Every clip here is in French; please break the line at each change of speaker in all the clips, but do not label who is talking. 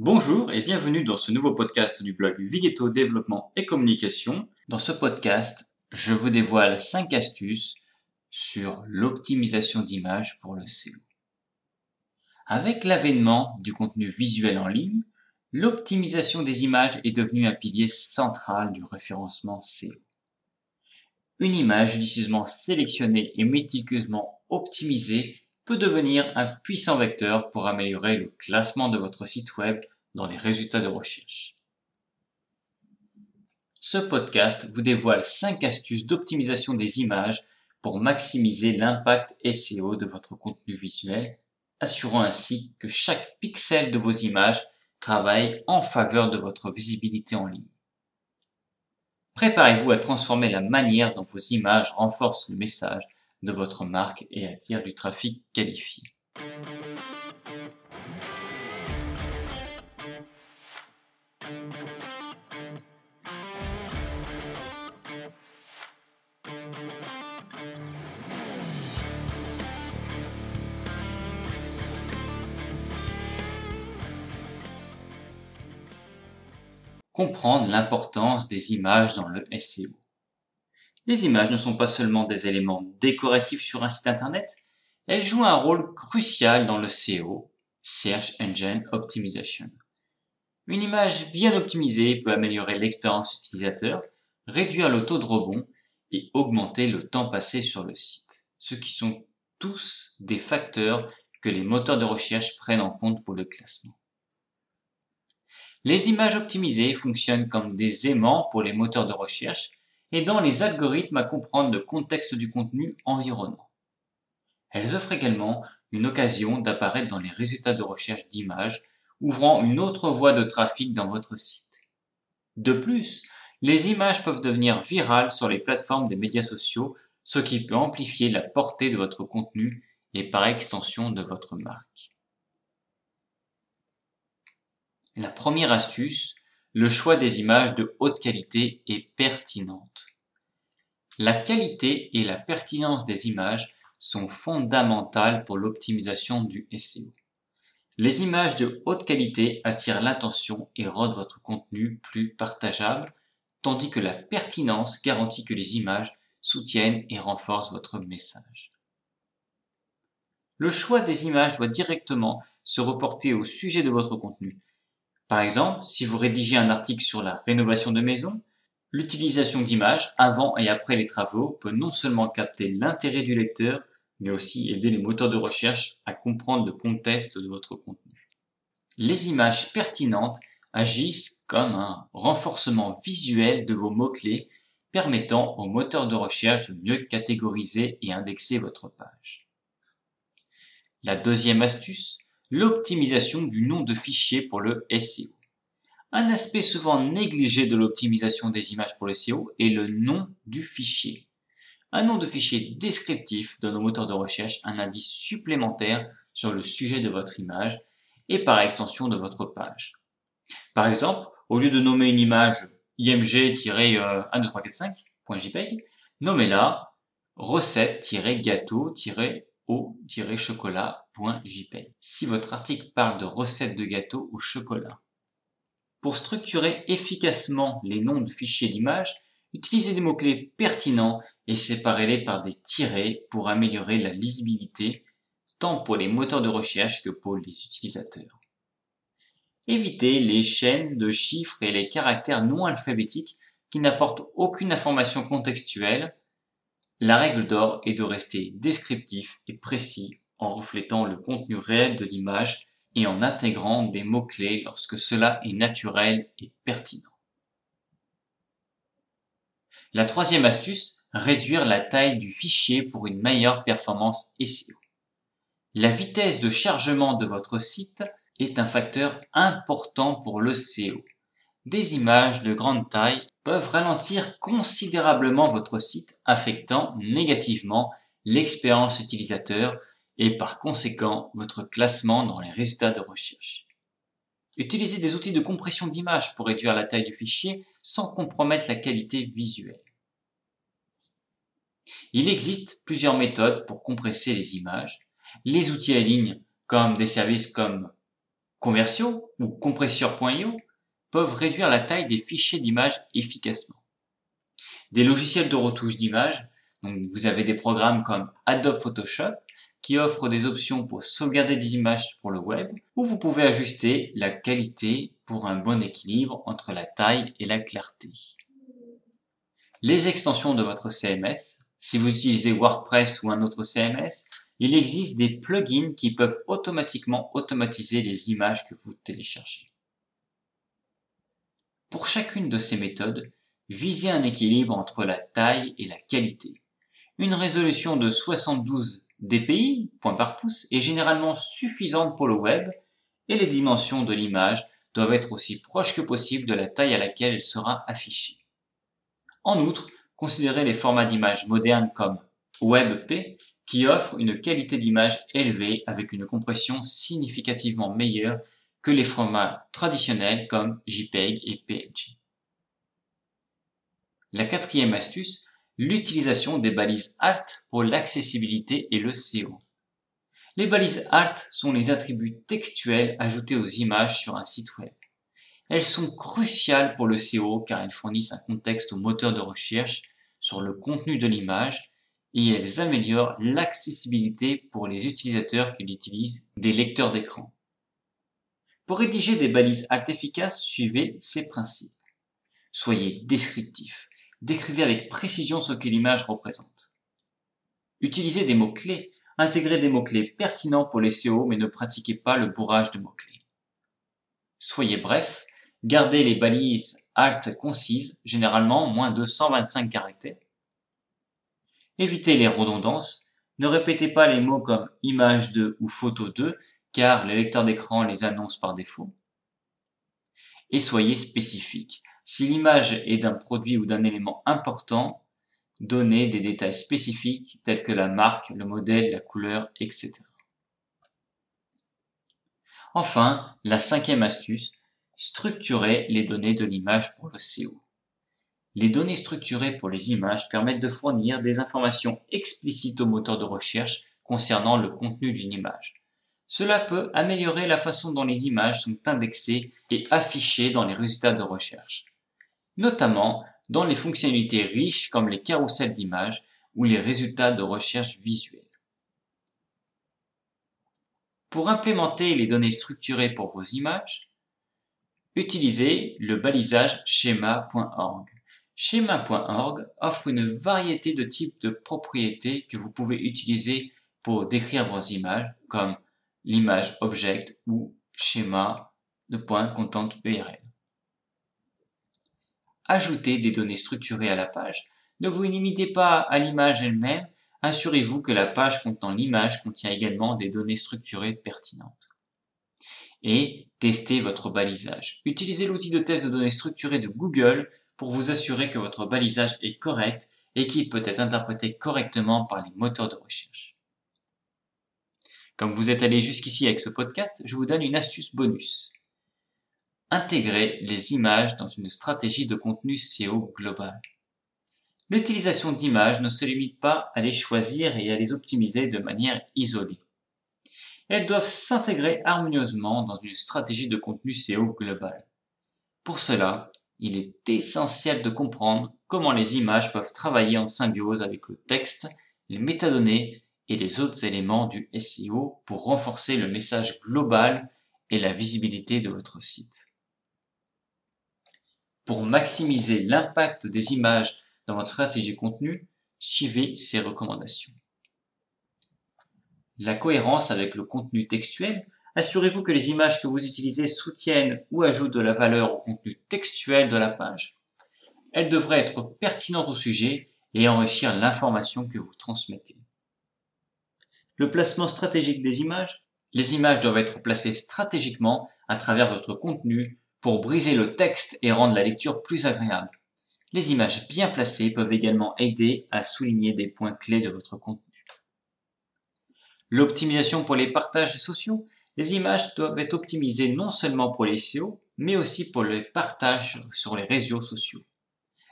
Bonjour et bienvenue dans ce nouveau podcast du blog Vigeto Développement et Communication. Dans ce podcast, je vous dévoile 5 astuces sur l'optimisation d'images pour le SEO. Avec l'avènement du contenu visuel en ligne, l'optimisation des images est devenue un pilier central du référencement SEO. Une image judicieusement sélectionnée et méticuleusement optimisée peut devenir un puissant vecteur pour améliorer le classement de votre site web dans les résultats de recherche. Ce podcast vous dévoile 5 astuces d'optimisation des images pour maximiser l'impact SEO de votre contenu visuel, assurant ainsi que chaque pixel de vos images travaille en faveur de votre visibilité en ligne. Préparez-vous à transformer la manière dont vos images renforcent le message de votre marque et attirent du trafic qualifié. Comprendre l'importance des images dans le SEO. Les images ne sont pas seulement des éléments décoratifs sur un site internet, elles jouent un rôle crucial dans le SEO, Search Engine Optimization. Une image bien optimisée peut améliorer l'expérience utilisateur, réduire le taux de rebond et augmenter le temps passé sur le site, ce qui sont tous des facteurs que les moteurs de recherche prennent en compte pour le classement. Les images optimisées fonctionnent comme des aimants pour les moteurs de recherche et dans les algorithmes à comprendre le contexte du contenu environnant. Elles offrent également une occasion d'apparaître dans les résultats de recherche d'images, ouvrant une autre voie de trafic dans votre site. De plus, les images peuvent devenir virales sur les plateformes des médias sociaux, ce qui peut amplifier la portée de votre contenu et par extension de votre marque. La première astuce, le choix des images de haute qualité est pertinente. La qualité et la pertinence des images sont fondamentales pour l'optimisation du SEO. Les images de haute qualité attirent l'attention et rendent votre contenu plus partageable, tandis que la pertinence garantit que les images soutiennent et renforcent votre message. Le choix des images doit directement se reporter au sujet de votre contenu, par exemple, si vous rédigez un article sur la rénovation de maison, l'utilisation d'images avant et après les travaux peut non seulement capter l'intérêt du lecteur, mais aussi aider les moteurs de recherche à comprendre le contexte de votre contenu. Les images pertinentes agissent comme un renforcement visuel de vos mots-clés permettant aux moteurs de recherche de mieux catégoriser et indexer votre page. La deuxième astuce, l'optimisation du nom de fichier pour le SEO. Un aspect souvent négligé de l'optimisation des images pour le SEO est le nom du fichier. Un nom de fichier descriptif donne au moteur de recherche un indice supplémentaire sur le sujet de votre image et par extension de votre page. Par exemple, au lieu de nommer une image img-12345.jpg, nommez-la recette-gâteau- au-chocolat.jpg si votre article parle de recettes de gâteaux au chocolat. Pour structurer efficacement les noms de fichiers d'images, utilisez des mots-clés pertinents et séparez-les par des tirets pour améliorer la lisibilité tant pour les moteurs de recherche que pour les utilisateurs. Évitez les chaînes de chiffres et les caractères non alphabétiques qui n'apportent aucune information contextuelle la règle d'or est de rester descriptif et précis en reflétant le contenu réel de l'image et en intégrant des mots-clés lorsque cela est naturel et pertinent. La troisième astuce, réduire la taille du fichier pour une meilleure performance SEO. La vitesse de chargement de votre site est un facteur important pour le SEO des images de grande taille peuvent ralentir considérablement votre site, affectant négativement l'expérience utilisateur et par conséquent votre classement dans les résultats de recherche. Utilisez des outils de compression d'images pour réduire la taille du fichier sans compromettre la qualité visuelle. Il existe plusieurs méthodes pour compresser les images. Les outils en ligne, comme des services comme Conversio ou compresseur.io peuvent réduire la taille des fichiers d'images efficacement. Des logiciels de retouche d'images, vous avez des programmes comme Adobe Photoshop qui offrent des options pour sauvegarder des images pour le web, où vous pouvez ajuster la qualité pour un bon équilibre entre la taille et la clarté. Les extensions de votre CMS, si vous utilisez WordPress ou un autre CMS, il existe des plugins qui peuvent automatiquement automatiser les images que vous téléchargez. Pour chacune de ces méthodes, visez un équilibre entre la taille et la qualité. Une résolution de 72 dpi, point par pouce, est généralement suffisante pour le web et les dimensions de l'image doivent être aussi proches que possible de la taille à laquelle elle sera affichée. En outre, considérez les formats d'image modernes comme WebP qui offre une qualité d'image élevée avec une compression significativement meilleure que les formats traditionnels comme JPEG et PNG. La quatrième astuce, l'utilisation des balises Alt pour l'accessibilité et le SEO. Les balises Alt sont les attributs textuels ajoutés aux images sur un site web. Elles sont cruciales pour le SEO car elles fournissent un contexte au moteur de recherche sur le contenu de l'image et elles améliorent l'accessibilité pour les utilisateurs qui utilisent des lecteurs d'écran. Pour rédiger des balises alt efficaces, suivez ces principes. Soyez descriptif. Décrivez avec précision ce que l'image représente. Utilisez des mots-clés. Intégrez des mots-clés pertinents pour les SEO, mais ne pratiquez pas le bourrage de mots-clés. Soyez bref. Gardez les balises alt concises, généralement moins de 125 caractères. Évitez les redondances. Ne répétez pas les mots comme image de ou photo de, car le lecteur d'écran les annonce par défaut. Et soyez spécifique. Si l'image est d'un produit ou d'un élément important, donnez des détails spécifiques tels que la marque, le modèle, la couleur, etc. Enfin, la cinquième astuce, structurez les données de l'image pour le SEO. Les données structurées pour les images permettent de fournir des informations explicites au moteur de recherche concernant le contenu d'une image. Cela peut améliorer la façon dont les images sont indexées et affichées dans les résultats de recherche, notamment dans les fonctionnalités riches comme les carousels d'images ou les résultats de recherche visuelle. Pour implémenter les données structurées pour vos images, utilisez le balisage schema.org. Schema.org offre une variété de types de propriétés que vous pouvez utiliser pour décrire vos images, comme l'image object ou schéma de point content URL. Ajoutez des données structurées à la page. Ne vous limitez pas à l'image elle-même, assurez-vous que la page contenant l'image contient également des données structurées pertinentes. Et testez votre balisage. Utilisez l'outil de test de données structurées de Google pour vous assurer que votre balisage est correct et qu'il peut être interprété correctement par les moteurs de recherche. Comme vous êtes allé jusqu'ici avec ce podcast, je vous donne une astuce bonus. Intégrez les images dans une stratégie de contenu SEO global. L'utilisation d'images ne se limite pas à les choisir et à les optimiser de manière isolée. Elles doivent s'intégrer harmonieusement dans une stratégie de contenu SEO global. Pour cela, il est essentiel de comprendre comment les images peuvent travailler en symbiose avec le texte, les métadonnées et les autres éléments du SEO pour renforcer le message global et la visibilité de votre site. Pour maximiser l'impact des images dans votre stratégie contenu, suivez ces recommandations. La cohérence avec le contenu textuel Assurez-vous que les images que vous utilisez soutiennent ou ajoutent de la valeur au contenu textuel de la page. Elles devraient être pertinentes au sujet et enrichir l'information que vous transmettez. Le placement stratégique des images. Les images doivent être placées stratégiquement à travers votre contenu pour briser le texte et rendre la lecture plus agréable. Les images bien placées peuvent également aider à souligner des points clés de votre contenu. L'optimisation pour les partages sociaux. Les images doivent être optimisées non seulement pour les SEO, mais aussi pour le partage sur les réseaux sociaux.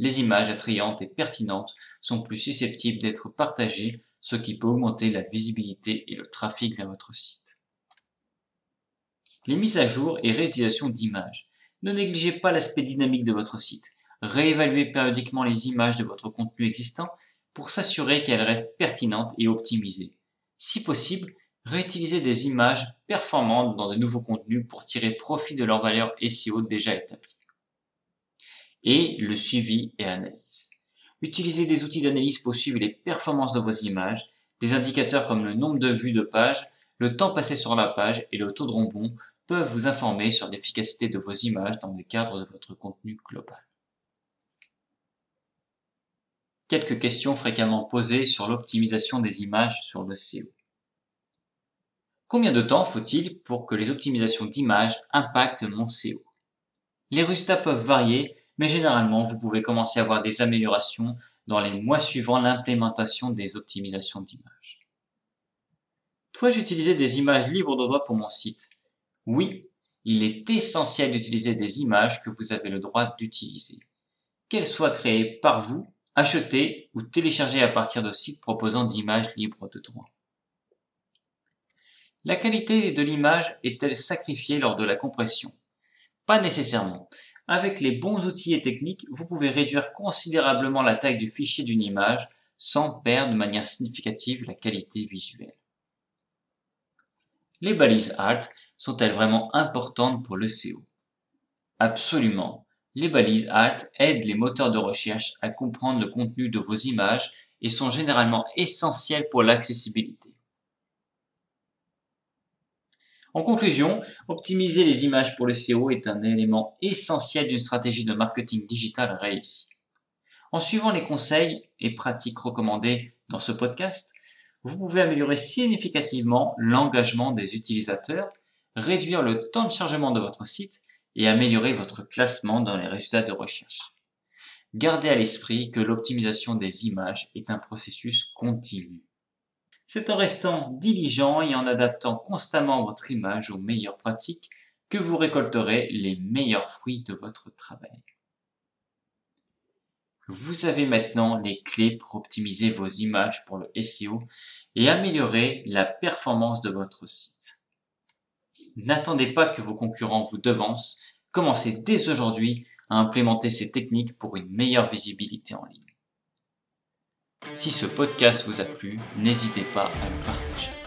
Les images attrayantes et pertinentes sont plus susceptibles d'être partagées, ce qui peut augmenter la visibilité et le trafic vers votre site. les mises à jour et réutilisation d'images. Ne négligez pas l'aspect dynamique de votre site. Réévaluez périodiquement les images de votre contenu existant pour s'assurer qu'elles restent pertinentes et optimisées. Si possible, réutilisez des images performantes dans de nouveaux contenus pour tirer profit de leur valeur SEO déjà établie. Et le suivi et analyse. Utilisez des outils d'analyse pour suivre les performances de vos images, des indicateurs comme le nombre de vues de page, le temps passé sur la page et le taux de rebond peuvent vous informer sur l'efficacité de vos images dans le cadre de votre contenu global. Quelques questions fréquemment posées sur l'optimisation des images sur le SEO. Combien de temps faut-il pour que les optimisations d'images impactent mon SEO Les résultats peuvent varier, mais généralement vous pouvez commencer à voir des améliorations dans les mois suivant l'implémentation des optimisations d'images. Dois-je utiliser des images libres de droit pour mon site Oui, il est essentiel d'utiliser des images que vous avez le droit d'utiliser, qu'elles soient créées par vous, achetées ou téléchargées à partir de sites proposant d'images libres de droit. La qualité de l'image est-elle sacrifiée lors de la compression? Pas nécessairement. Avec les bons outils et techniques, vous pouvez réduire considérablement la taille du fichier d'une image sans perdre de manière significative la qualité visuelle. Les balises alt sont-elles vraiment importantes pour le SEO Absolument. Les balises alt aident les moteurs de recherche à comprendre le contenu de vos images et sont généralement essentielles pour l'accessibilité. En conclusion, optimiser les images pour le SEO est un élément essentiel d'une stratégie de marketing digital réussie. En suivant les conseils et pratiques recommandés dans ce podcast, vous pouvez améliorer significativement l'engagement des utilisateurs, réduire le temps de chargement de votre site et améliorer votre classement dans les résultats de recherche. Gardez à l'esprit que l'optimisation des images est un processus continu. C'est en restant diligent et en adaptant constamment votre image aux meilleures pratiques que vous récolterez les meilleurs fruits de votre travail. Vous avez maintenant les clés pour optimiser vos images pour le SEO et améliorer la performance de votre site. N'attendez pas que vos concurrents vous devancent, commencez dès aujourd'hui à implémenter ces techniques pour une meilleure visibilité en ligne. Si ce podcast vous a plu, n'hésitez pas à le partager.